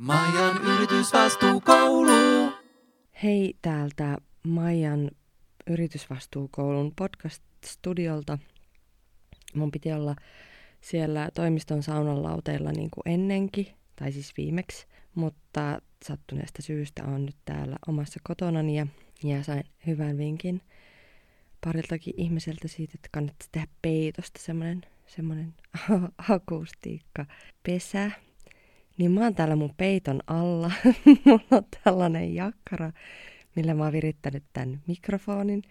Maijan yritysvastuukoulu. Hei täältä Maijan yritysvastuukoulun podcast-studiolta. Mun piti olla siellä toimiston saunan lauteilla niin kuin ennenkin, tai siis viimeksi, mutta sattuneesta syystä on nyt täällä omassa kotonani ja, ja sain hyvän vinkin pariltakin ihmiseltä siitä, että kannattaisi tehdä peitosta semmoinen semmoinen akustiikka pesä. Niin mä oon täällä mun peiton alla. Mulla on tällainen jakkara, millä mä oon virittänyt tämän mikrofonin.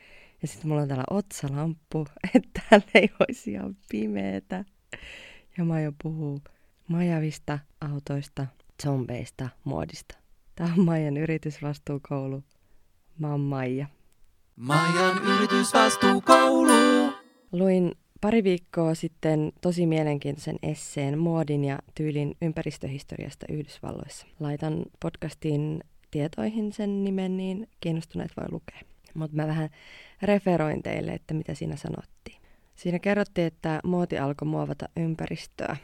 Ja sitten mulla on täällä otsalamppu, että täällä ei olisi ihan pimeetä. Ja mä aion puhua majavista, autoista, zombeista, muodista. Tää on Maijan yritysvastuukoulu. Mä oon Maija. Maijan yritysvastuukoulu. Luin pari viikkoa sitten tosi mielenkiintoisen esseen muodin ja tyylin ympäristöhistoriasta Yhdysvalloissa. Laitan podcastin tietoihin sen nimen, niin kiinnostuneet voi lukea. Mutta mä vähän referoin teille, että mitä siinä sanottiin. Siinä kerrottiin, että muoti alkoi muovata ympäristöä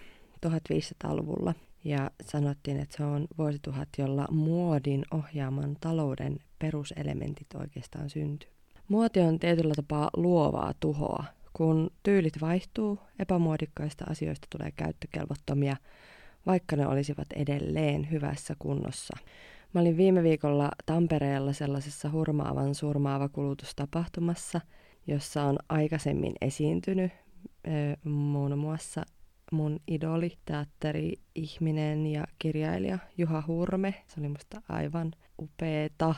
1500-luvulla ja sanottiin, että se on vuosituhat, jolla muodin ohjaaman talouden peruselementit oikeastaan syntyy. Muoti on tietyllä tapaa luovaa tuhoa, kun tyylit vaihtuu, epämuodikkaista asioista tulee käyttökelvottomia, vaikka ne olisivat edelleen hyvässä kunnossa. Mä olin viime viikolla Tampereella sellaisessa hurmaavan surmaava kulutustapahtumassa, jossa on aikaisemmin esiintynyt muun muassa mun idoli, teatteri-ihminen ja kirjailija Juha Hurme. Se oli musta aivan upeeta.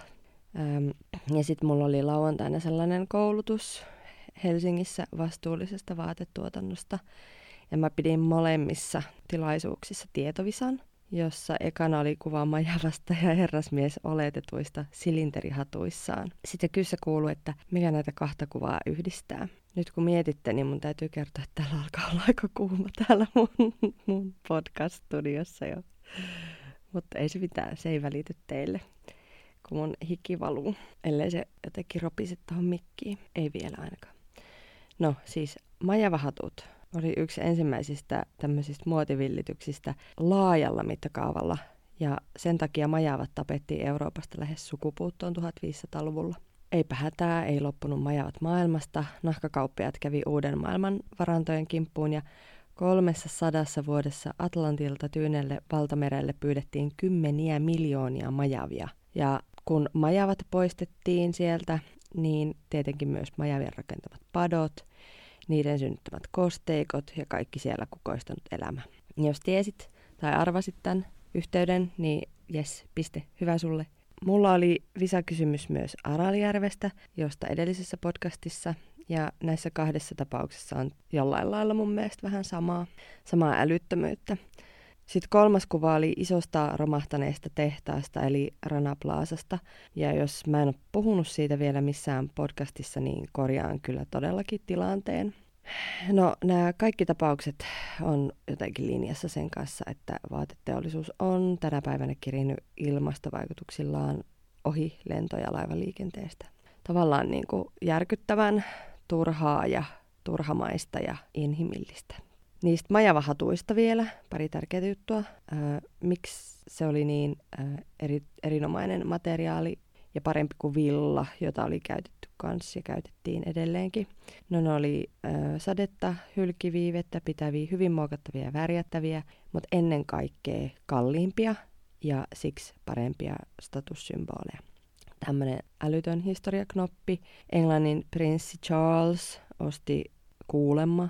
Ja sitten mulla oli lauantaina sellainen koulutus, Helsingissä vastuullisesta vaatetuotannosta. Ja mä pidin molemmissa tilaisuuksissa tietovisan, jossa ekana oli kuva Majavasta ja herrasmies oletetuista silinterihatuissaan. Sitten kyssä kuuluu, että mikä näitä kahta kuvaa yhdistää. Nyt kun mietitte, niin mun täytyy kertoa, että täällä alkaa olla aika kuuma täällä mun, mun podcast-studiossa jo. Mutta ei se mitään, se ei välity teille kun mun hiki valuu, ellei se jotenkin ropisi tuohon mikkiin. Ei vielä ainakaan. No siis majavahatut oli yksi ensimmäisistä tämmöisistä muotivillityksistä laajalla mittakaavalla ja sen takia majavat tapettiin Euroopasta lähes sukupuuttoon 1500-luvulla. Eipä hätää, ei loppunut majavat maailmasta. Nahkakauppiaat kävi uuden maailman varantojen kimppuun ja kolmessa sadassa vuodessa Atlantilta Tyynelle valtamerelle pyydettiin kymmeniä miljoonia majavia. Ja kun majavat poistettiin sieltä, niin tietenkin myös majavien rakentamat padot, niiden synnyttämät kosteikot ja kaikki siellä kukoistanut elämä. Jos tiesit tai arvasit tämän yhteyden, niin jes, piste, hyvä sulle. Mulla oli visakysymys myös Araljärvestä, josta edellisessä podcastissa, ja näissä kahdessa tapauksessa on jollain lailla mun mielestä vähän samaa, samaa älyttömyyttä. Sitten kolmas kuva oli isosta romahtaneesta tehtaasta, eli Rana Plaasasta. Ja jos mä en ole puhunut siitä vielä missään podcastissa, niin korjaan kyllä todellakin tilanteen. No nämä kaikki tapaukset on jotenkin linjassa sen kanssa, että vaateteollisuus on tänä päivänä kirinyt ilmastovaikutuksillaan ohi lento- ja laivaliikenteestä. Tavallaan niin kuin järkyttävän turhaa ja turhamaista ja inhimillistä. Niistä majavahatuista vielä pari tärkeää juttua. Miksi se oli niin eri, erinomainen materiaali ja parempi kuin villa, jota oli käytetty kanssa ja käytettiin edelleenkin. No ne oli äh, sadetta, hylkiviivettä, pitäviä, hyvin muokattavia ja värjättäviä, mutta ennen kaikkea kalliimpia ja siksi parempia statussymboleja. Tämmöinen älytön historiaknoppi. Englannin prinssi Charles osti kuulemma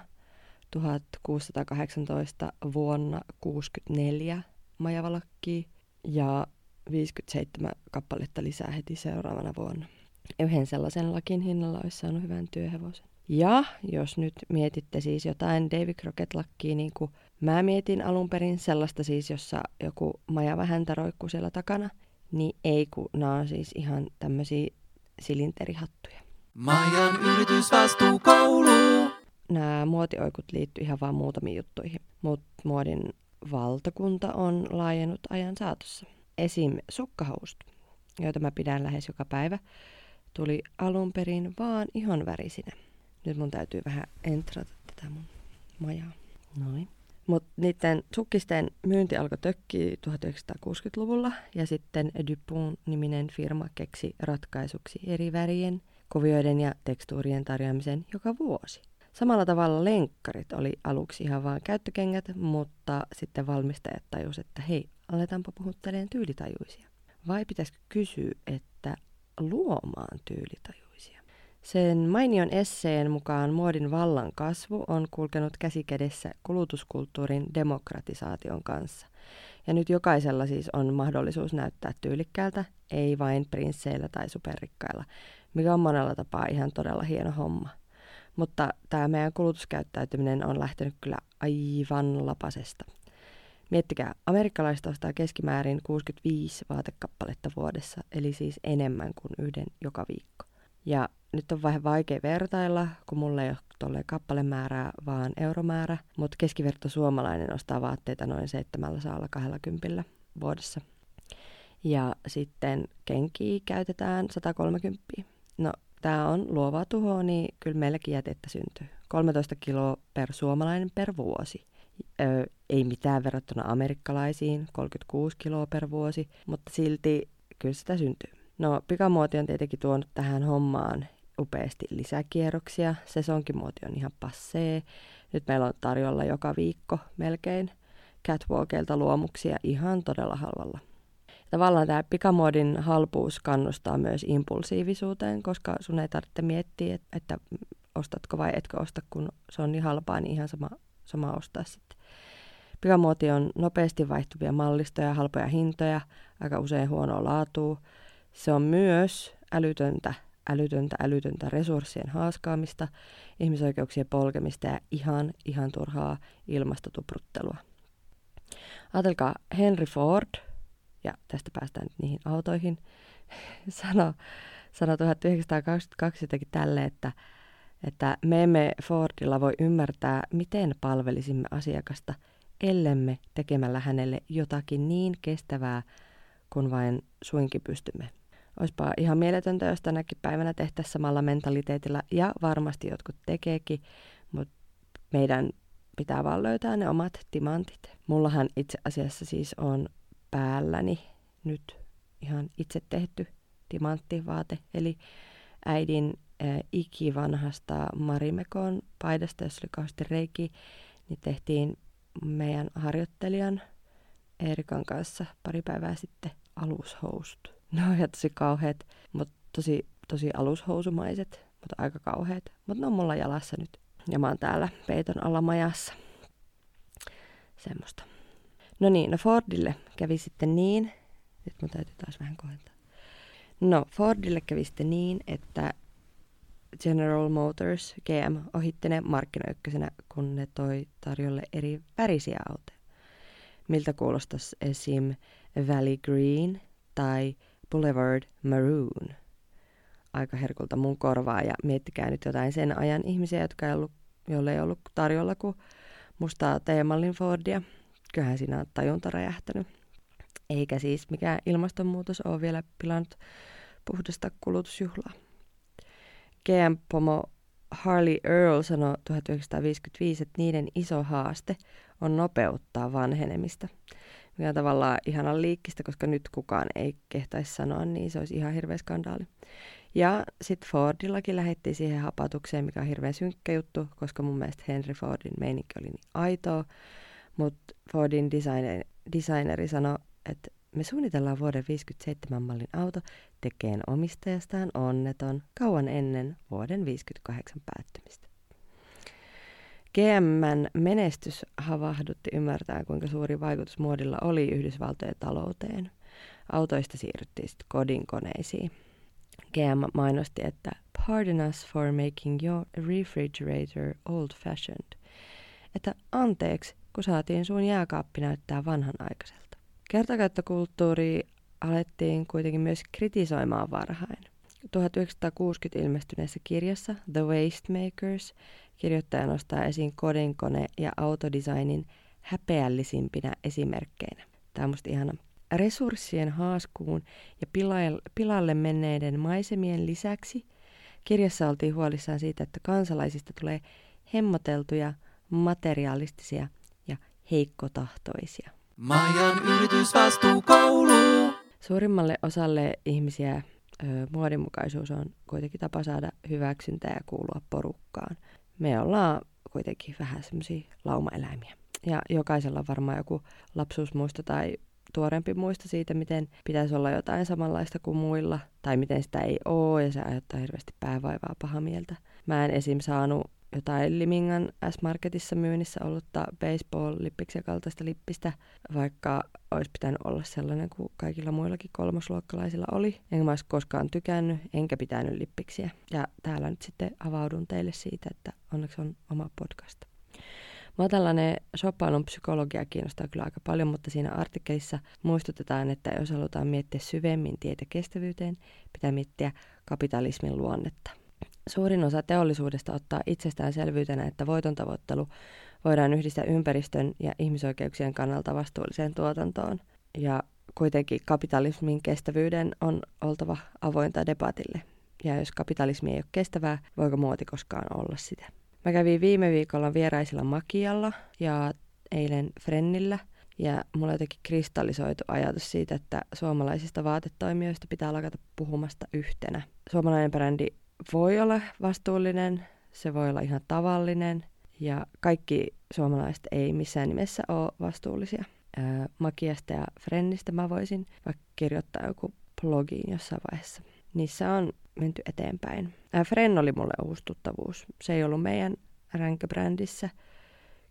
1618 vuonna 64 majavalakkiä ja 57 kappaletta lisää heti seuraavana vuonna. Yhden sellaisen lakin hinnalla olisi saanut hyvän työhevosen. Ja jos nyt mietitte siis jotain David Crockett-lakkiä, niin kuin mä mietin alun perin sellaista siis, jossa joku maja vähän roikkuu siellä takana, niin ei kun nämä on siis ihan tämmöisiä silinterihattuja. Maijan yritysvastuukoulu nämä muotioikut liittyy ihan vain muutamiin juttuihin, mutta muodin valtakunta on laajennut ajan saatossa. Esim. sukkahousut, joita mä pidän lähes joka päivä, tuli alun perin vaan ihon värisinä. Nyt mun täytyy vähän entrata tätä mun majaa. Noin. Mutta niiden sukkisten myynti alkoi tökkiä 1960-luvulla ja sitten Dupont-niminen firma keksi ratkaisuksi eri värien, kuvioiden ja tekstuurien tarjoamisen joka vuosi. Samalla tavalla lenkkarit oli aluksi ihan vain käyttökengät, mutta sitten valmistajat tajusivat, että hei, aletaanpa puhuttelemaan tyylitajuisia. Vai pitäisikö kysyä, että luomaan tyylitajuisia? Sen mainion esseen mukaan muodin vallan kasvu on kulkenut käsikädessä kulutuskulttuurin demokratisaation kanssa. Ja nyt jokaisella siis on mahdollisuus näyttää tyylikkäältä, ei vain prinsseillä tai superrikkailla, mikä on monella tapaa ihan todella hieno homma. Mutta tämä meidän kulutuskäyttäytyminen on lähtenyt kyllä aivan lapasesta. Miettikää, amerikkalaiset ostaa keskimäärin 65 vaatekappaletta vuodessa, eli siis enemmän kuin yhden joka viikko. Ja nyt on vähän vaikea vertailla, kun mulla ei ole tolle kappalemäärää, vaan euromäärä, mutta keskiverto suomalainen ostaa vaatteita noin 720 vuodessa. Ja sitten kenkiä käytetään 130. No, tämä on luovaa tuhoa, niin kyllä meilläkin jätettä syntyy. 13 kiloa per suomalainen per vuosi. Öö, ei mitään verrattuna amerikkalaisiin, 36 kiloa per vuosi, mutta silti kyllä sitä syntyy. No, pikamuoti on tietenkin tuonut tähän hommaan upeasti lisäkierroksia. Sesonkimuoti on ihan passee. Nyt meillä on tarjolla joka viikko melkein catwalkeilta luomuksia ihan todella halvalla. Tavallaan tämä pikamuodin halpuus kannustaa myös impulsiivisuuteen, koska sun ei tarvitse miettiä, että ostatko vai etkö osta, kun se on niin halpaa, niin ihan sama, sama ostaa sitten. Pikamuoti on nopeasti vaihtuvia mallistoja, halpoja hintoja, aika usein huonoa laatua. Se on myös älytöntä, älytöntä, älytöntä resurssien haaskaamista, ihmisoikeuksien polkemista ja ihan, ihan turhaa ilmastotupruttelua. Ajatelkaa, Henry Ford, ja tästä päästään nyt niihin autoihin, sano, sano 1922 jotenkin tälle, että, että me emme Fordilla voi ymmärtää, miten palvelisimme asiakasta, ellemme tekemällä hänelle jotakin niin kestävää, kun vain suinkin pystymme. Olisipa ihan mieletöntä, jos tänäkin päivänä tehtäisiin samalla mentaliteetilla, ja varmasti jotkut tekeekin, mutta meidän pitää vaan löytää ne omat timantit. Mullahan itse asiassa siis on päälläni nyt ihan itse tehty timanttivaate, eli äidin äh, ikivanhasta Marimekon paidasta, jos oli kauheasti reiki, niin tehtiin meidän harjoittelijan Eerikan kanssa pari päivää sitten alushousut. Ne on ihan tosi kauheat, mutta tosi, tosi alushousumaiset, mutta aika kauheat. Mutta ne on mulla jalassa nyt. Ja mä oon täällä peiton alamajassa. Semmoista. No niin, no Fordille kävi sitten niin, nyt mun täytyy taas vähän kohentaa. No, Fordille kävi sitten niin, että General Motors, GM, ohitti ne markkinaykkösenä, kun ne toi tarjolle eri värisiä autoja. Miltä kuulostaisi esim. Valley Green tai Boulevard Maroon? Aika herkulta mun korvaa ja miettikää nyt jotain sen ajan ihmisiä, jotka ei ollut, joille ei ollut tarjolla kuin mustaa teemallin Fordia – kyllähän siinä tajunta räjähtänyt. Eikä siis mikään ilmastonmuutos ole vielä pilannut puhdasta kulutusjuhlaa. GM-pomo Harley Earl sanoi 1955, että niiden iso haaste on nopeuttaa vanhenemista. Mikä on tavallaan ihanan liikkistä, koska nyt kukaan ei kehtaisi sanoa, niin se olisi ihan hirveä skandaali. Ja sitten Fordillakin lähettiin siihen hapatukseen, mikä on hirveän synkkä juttu, koska mun mielestä Henry Fordin meininki oli niin aitoa. Mutta Fordin designer, designeri sanoi, että me suunnitellaan vuoden 57 mallin auto tekeen omistajastaan onneton kauan ennen vuoden 58 päättymistä. GMn menestys havahdutti ymmärtää, kuinka suuri vaikutus muodilla oli Yhdysvaltojen talouteen. Autoista siirryttiin sitten kodinkoneisiin. GM mainosti, että Pardon us for making your refrigerator old-fashioned. Että anteeksi, kun saatiin sun jääkaappi näyttää vanhanaikaiselta. Kertakäyttökulttuuri alettiin kuitenkin myös kritisoimaan varhain. 1960 ilmestyneessä kirjassa The Waste Makers kirjoittaja nostaa esiin kodinkone- ja autodesignin häpeällisimpinä esimerkkeinä. Tämä on musta ihana. Resurssien haaskuun ja pilalle menneiden maisemien lisäksi kirjassa oltiin huolissaan siitä, että kansalaisista tulee hemmoteltuja, materialistisia heikkotahtoisia. Maijan yritysvastuukoulu. Suurimmalle osalle ihmisiä ö, muodinmukaisuus on kuitenkin tapa saada hyväksyntää ja kuulua porukkaan. Me ollaan kuitenkin vähän semmoisia laumaeläimiä. Ja jokaisella on varmaan joku lapsuusmuisto tai tuorempi muisto siitä, miten pitäisi olla jotain samanlaista kuin muilla, tai miten sitä ei ole, ja se aiheuttaa hirveästi päävaivaa paha mieltä. Mä en esim. saanut jotain Limingan S-Marketissa myynnissä ollutta baseball-lippiksen kaltaista lippistä, vaikka olisi pitänyt olla sellainen kuin kaikilla muillakin kolmosluokkalaisilla oli. Enkä mä olisi koskaan tykännyt, enkä pitänyt lippiksiä. Ja täällä nyt sitten avaudun teille siitä, että onneksi on oma podcast. Mua tällainen shoppailun psykologia kiinnostaa kyllä aika paljon, mutta siinä artikkelissa muistutetaan, että jos halutaan miettiä syvemmin tietä kestävyyteen, pitää miettiä kapitalismin luonnetta. Suurin osa teollisuudesta ottaa itsestäänselvyytenä, että voiton tavoittelu voidaan yhdistää ympäristön ja ihmisoikeuksien kannalta vastuulliseen tuotantoon. Ja kuitenkin kapitalismin kestävyyden on oltava avointa debatille. Ja jos kapitalismi ei ole kestävää, voiko muoti koskaan olla sitä? Mä kävin viime viikolla vieraisilla Makialla ja eilen Frennillä. Ja mulla jotenkin kristallisoitu ajatus siitä, että suomalaisista vaatetoimijoista pitää lakata puhumasta yhtenä. Suomalainen brändi voi olla vastuullinen, se voi olla ihan tavallinen ja kaikki suomalaiset ei missään nimessä ole vastuullisia. Ää, Makiasta ja Frennistä mä voisin vaikka kirjoittaa joku blogiin jossain vaiheessa. Niissä on menty eteenpäin. Ää, Fren oli mulle uusi tuttavuus. Se ei ollut meidän ränkäbrändissä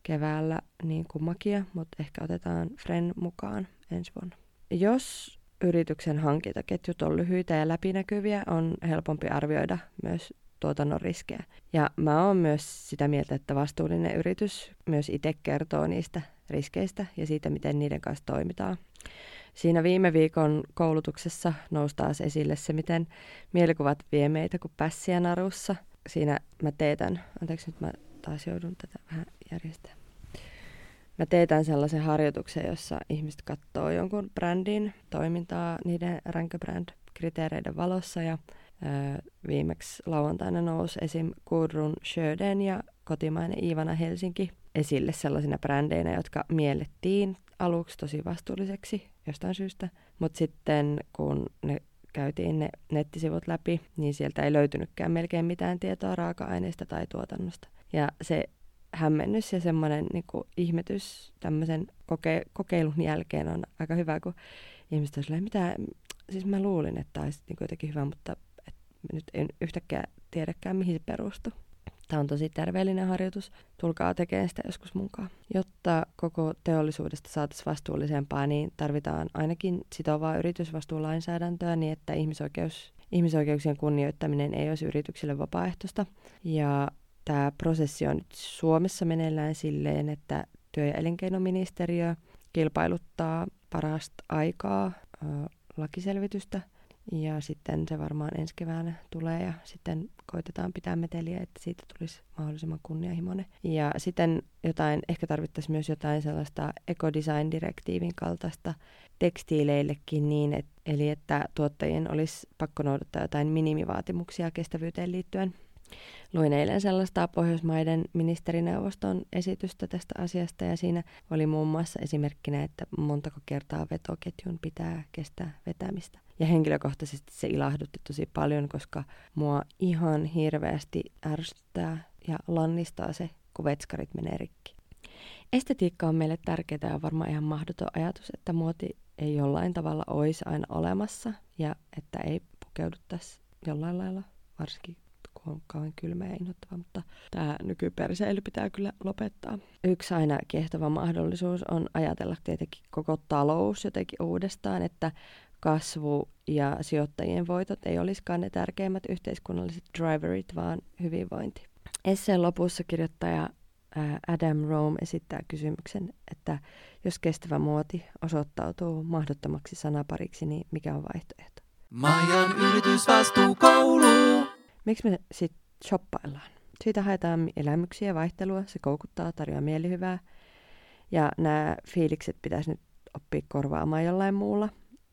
keväällä niin kuin Makia, mutta ehkä otetaan Fren mukaan ensi vuonna. Jos yrityksen hankintaketjut on lyhyitä ja läpinäkyviä, on helpompi arvioida myös tuotannon riskejä. Ja mä oon myös sitä mieltä, että vastuullinen yritys myös itse kertoo niistä riskeistä ja siitä, miten niiden kanssa toimitaan. Siinä viime viikon koulutuksessa nousi taas esille se, miten mielikuvat vie meitä kuin pässiä narussa. Siinä mä teetän, anteeksi nyt mä taas joudun tätä vähän järjestämään. Mä teetän sellaisen harjoituksen, jossa ihmiset katsoo jonkun brändin toimintaa niiden rankabrand-kriteereiden valossa. Ja ää, viimeksi lauantaina nousi esim. Gudrun Schöden ja kotimainen Ivana Helsinki esille sellaisina brändeinä, jotka miellettiin aluksi tosi vastuulliseksi jostain syystä. Mutta sitten kun ne käytiin ne nettisivut läpi, niin sieltä ei löytynytkään melkein mitään tietoa raaka-aineista tai tuotannosta. Ja se hämmennys ja semmoinen niin kuin ihmetys tämmöisen koke- kokeilun jälkeen on aika hyvä, kun ihmiset on mitä, siis mä luulin, että olisi niin jotenkin hyvä, mutta et, nyt en yhtäkkiä tiedäkään, mihin se perustuu. Tämä on tosi terveellinen harjoitus. Tulkaa tekemään sitä joskus mukaan. Jotta koko teollisuudesta saataisiin vastuullisempaa, niin tarvitaan ainakin sitovaa yritysvastuulainsäädäntöä niin, että ihmisoikeus, ihmisoikeuksien kunnioittaminen ei olisi yrityksille vapaaehtoista. Ja tämä prosessi on nyt Suomessa meneillään silleen, että työ- ja elinkeinoministeriö kilpailuttaa parasta aikaa ö, lakiselvitystä ja sitten se varmaan ensi keväänä tulee ja sitten koitetaan pitää meteliä, että siitä tulisi mahdollisimman kunnianhimoinen. Ja sitten jotain, ehkä tarvittaisiin myös jotain sellaista ekodesign-direktiivin kaltaista tekstiileillekin niin, et, eli että tuottajien olisi pakko noudattaa jotain minimivaatimuksia kestävyyteen liittyen. Luin eilen sellaista Pohjoismaiden ministerineuvoston esitystä tästä asiasta ja siinä oli muun muassa esimerkkinä, että montako kertaa vetoketjun pitää kestää vetämistä. Ja henkilökohtaisesti se ilahdutti tosi paljon, koska mua ihan hirveästi ärsyttää ja lannistaa se, kun vetskarit menee rikki. Estetiikka on meille tärkeää ja varmaan ihan mahdoton ajatus, että muoti ei jollain tavalla olisi aina olemassa ja että ei pukeuduttaisi jollain lailla, varsinkin kun on kauhean kylmä ja inhottava, mutta tämä nykyperseily pitää kyllä lopettaa. Yksi aina kiehtova mahdollisuus on ajatella tietenkin koko talous jotenkin uudestaan, että kasvu ja sijoittajien voitot ei olisikaan ne tärkeimmät yhteiskunnalliset driverit, vaan hyvinvointi. Esseen lopussa kirjoittaja Adam Rome esittää kysymyksen, että jos kestävä muoti osoittautuu mahdottomaksi sanapariksi, niin mikä on vaihtoehto? Maijan yritysvastuukoulu. Miksi me sitten shoppaillaan? Siitä haetaan elämyksiä ja vaihtelua, se koukuttaa, tarjoaa mielihyvää. Ja nämä fiilikset pitäisi nyt oppia korvaamaan jollain muulla.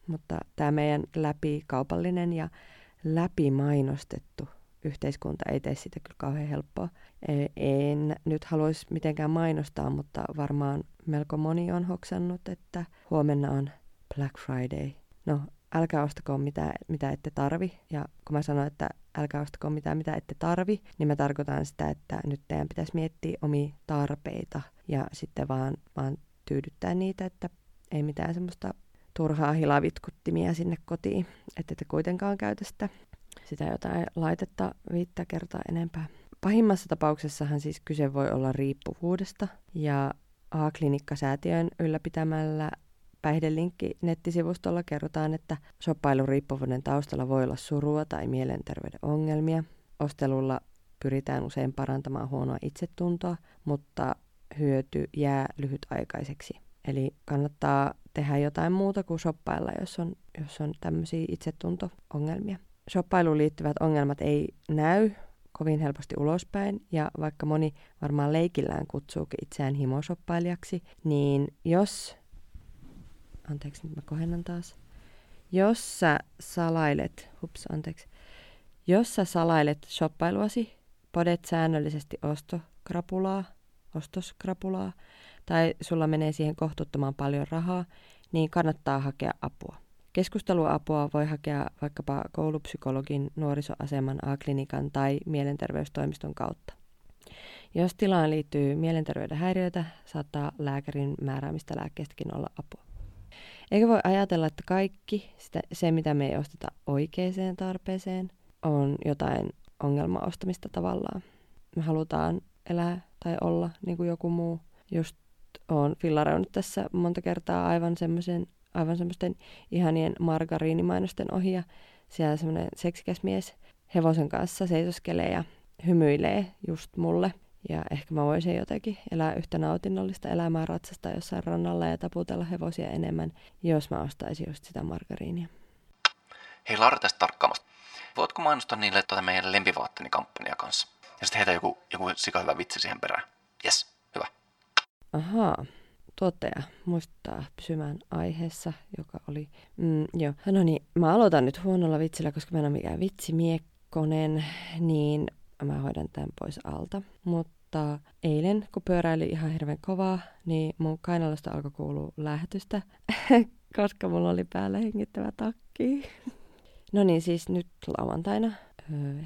Mutta tämä meidän läpikaupallinen ja läpimainostettu yhteiskunta ei tee sitä kyllä kauhean helppoa. En nyt haluaisi mitenkään mainostaa, mutta varmaan melko moni on hoksannut, että huomenna on Black Friday. No, älkää ostako mitä, mitä ette tarvi. Ja kun mä sanon, että älkää ostako mitään, mitä ette tarvi, niin mä tarkoitan sitä, että nyt teidän pitäisi miettiä omia tarpeita ja sitten vaan, vaan tyydyttää niitä, että ei mitään semmoista turhaa hilavitkuttimia sinne kotiin, että te kuitenkaan käytä sitä, sitä jotain laitetta viittä kertaa enempää. Pahimmassa tapauksessahan siis kyse voi olla riippuvuudesta ja A-klinikkasäätiön ylläpitämällä päihdelinkki nettisivustolla kerrotaan, että shoppailuriippuvuuden taustalla voi olla surua tai mielenterveyden ongelmia. Ostelulla pyritään usein parantamaan huonoa itsetuntoa, mutta hyöty jää lyhytaikaiseksi. Eli kannattaa tehdä jotain muuta kuin shoppailla, jos on, jos on tämmöisiä itsetunto-ongelmia. Shoppailuun liittyvät ongelmat ei näy kovin helposti ulospäin, ja vaikka moni varmaan leikillään kutsuukin itseään himoshoppailijaksi, niin jos, anteeksi nyt mä kohennan taas, jos sä salailet, hups anteeksi, jos sä salailet shoppailuasi, podet säännöllisesti ostokrapulaa, ostoskrapulaa, tai sulla menee siihen kohtuuttoman paljon rahaa, niin kannattaa hakea apua. Keskusteluapua voi hakea vaikkapa koulupsykologin, nuorisoaseman, A-klinikan tai mielenterveystoimiston kautta. Jos tilaan liittyy mielenterveyden häiriöitä, saattaa lääkärin määräämistä lääkkeestäkin olla apua. Eikä voi ajatella, että kaikki sitä, se, mitä me ei osteta oikeaan tarpeeseen, on jotain ongelmaostamista tavallaan. Me halutaan elää tai olla niin kuin joku muu. Just on fillaroinut tässä monta kertaa aivan semmoisen aivan semmoisten ihanien margariinimainosten ohi ja siellä semmoinen seksikäs mies hevosen kanssa seisoskelee ja hymyilee just mulle. Ja ehkä mä voisin jotenkin elää yhtä nautinnollista elämää ratsasta jossain rannalla ja taputella hevosia enemmän, jos mä ostaisin just sitä margariinia. Hei Laura tästä tarkkaamasta. Voitko mainostaa niille tuota meidän lempivaatteeni kampanjaa kanssa? Ja sitten heitä joku, joku sika hyvä vitsi siihen perään. Yes, hyvä. Ahaa, tuottaja muistuttaa pysymään aiheessa, joka oli... Mm, joo. No niin, mä aloitan nyt huonolla vitsillä, koska mä en ole mikään vitsimiekkonen, niin mä hoidan tämän pois alta. Mutta eilen, kun pyöräili ihan hirveän kovaa, niin mun kainalosta alkoi kuulua lähetystä, koska mulla oli päällä hengittävä takki. no niin, siis nyt lauantaina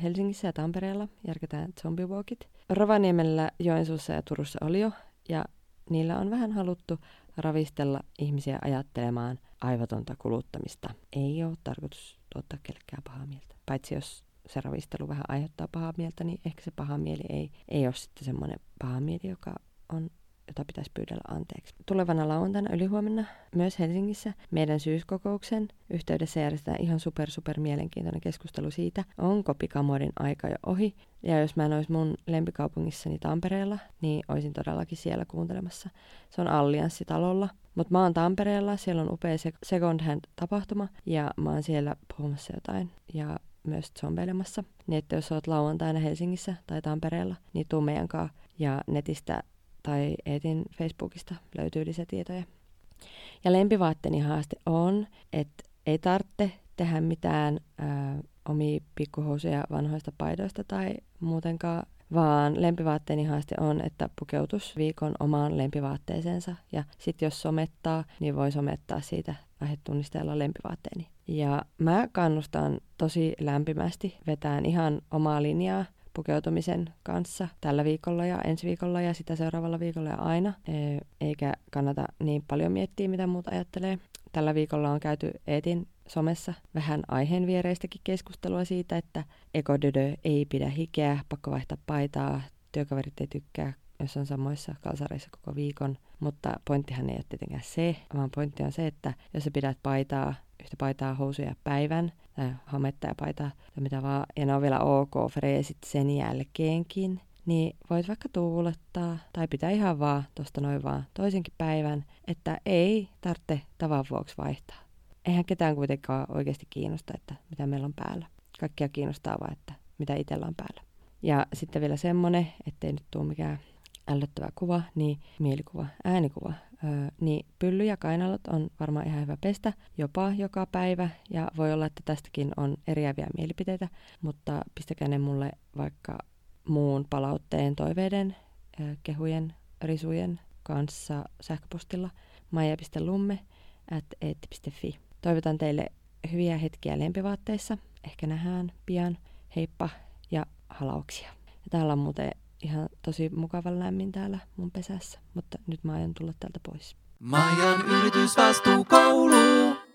Helsingissä ja Tampereella järketään zombiewalkit. Rovaniemellä, Joensuussa ja Turussa oli jo, ja niillä on vähän haluttu ravistella ihmisiä ajattelemaan aivotonta kuluttamista. Ei ole tarkoitus tuottaa kellekään pahaa mieltä. Paitsi jos se ravistelu vähän aiheuttaa pahaa mieltä, niin ehkä se paha mieli ei, ei ole sitten semmoinen paha mieli, joka on jota pitäisi pyydellä anteeksi. Tulevana lauantaina ylihuomenna myös Helsingissä meidän syyskokouksen yhteydessä järjestetään ihan super super mielenkiintoinen keskustelu siitä, onko pikamuodin aika jo ohi. Ja jos mä en olisi mun lempikaupungissani Tampereella, niin olisin todellakin siellä kuuntelemassa. Se on Allianssitalolla. Mutta mä oon Tampereella, siellä on upea second hand tapahtuma ja mä oon siellä puhumassa jotain ja myös zombeilemassa. Niin että jos oot lauantaina Helsingissä tai Tampereella, niin tuu meidän kanssa ja netistä tai Eetin Facebookista löytyy lisätietoja. Ja lempivaatteeni haaste on, että ei tarvitse tehdä mitään ää, omia pikkuhousuja vanhoista paidoista tai muutenkaan, vaan lempivaatteeni haaste on, että pukeutus viikon omaan lempivaatteeseensa. Ja sitten jos somettaa, niin voi somettaa siitä aihetunnisteella lempivaatteeni. Ja mä kannustan tosi lämpimästi vetään ihan omaa linjaa pukeutumisen kanssa tällä viikolla ja ensi viikolla ja sitä seuraavalla viikolla ja aina, e, eikä kannata niin paljon miettiä, mitä muut ajattelee. Tällä viikolla on käyty Eetin somessa vähän aiheen viereistäkin keskustelua siitä, että ekodödö ei pidä hikeä, pakko vaihtaa paitaa, työkaverit ei tykkää, jos on samoissa kalsareissa koko viikon. Mutta pointtihan ei ole tietenkään se, vaan pointti on se, että jos sä pidät paitaa, yhtä paitaa, housuja päivän, tai hametta ja paitaa tai mitä vaan, ja ne on vielä ok freesit sen jälkeenkin, niin voit vaikka tuulettaa tai pitää ihan vaan tosta noin vaan toisenkin päivän, että ei tarvitse tavan vuoksi vaihtaa. Eihän ketään kuitenkaan oikeasti kiinnosta, että mitä meillä on päällä. Kaikkia kiinnostaa vaan, että mitä itsellä on päällä. Ja sitten vielä semmonen, ettei nyt tule mikään ällöttävä kuva, niin mielikuva, äänikuva. Öö, niin pylly ja kainalot on varmaan ihan hyvä pestä jopa joka päivä ja voi olla, että tästäkin on eriäviä mielipiteitä, mutta pistäkää ne mulle vaikka muun palautteen, toiveiden, öö, kehujen, risujen, kanssa sähköpostilla maija.lumme at. Toivotan teille hyviä hetkiä lempivaatteissa. Ehkä nähdään pian. Heippa ja halauksia. Ja täällä on muuten ihan tosi mukavan lämmin täällä mun pesässä, mutta nyt mä aion tulla täältä pois. Maijan yritysvastuukoulu.